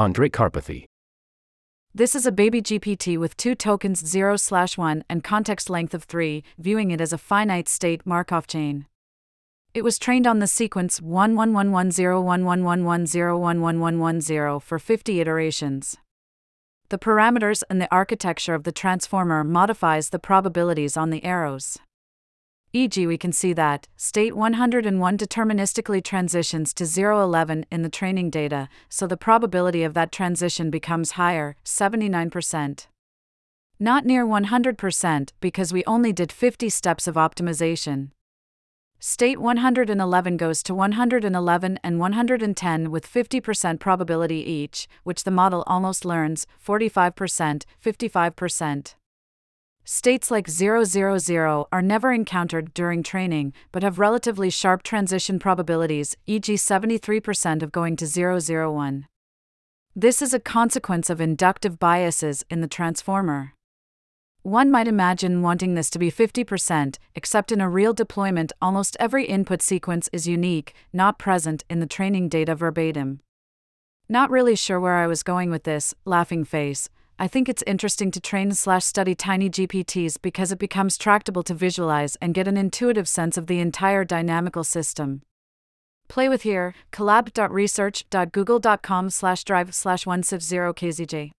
Andrej Karpathy. This is a baby GPT with two tokens 0 slash 1 and context length of 3, viewing it as a finite state Markov chain. It was trained on the sequence 11110111101110 for 50 iterations. The parameters and the architecture of the transformer modifies the probabilities on the arrows. E.g., we can see that state 101 deterministically transitions to 011 in the training data, so the probability of that transition becomes higher, 79%. Not near 100% because we only did 50 steps of optimization. State 111 goes to 111 and 110 with 50% probability each, which the model almost learns 45%, 55%. States like 000 are never encountered during training, but have relatively sharp transition probabilities, e.g., 73% of going to 001. This is a consequence of inductive biases in the transformer. One might imagine wanting this to be 50%, except in a real deployment, almost every input sequence is unique, not present in the training data verbatim. Not really sure where I was going with this, laughing face. I think it's interesting to train slash study tiny GPTs because it becomes tractable to visualize and get an intuitive sense of the entire dynamical system. Play with here, colab.research.google.com slash drive slash 160kzj.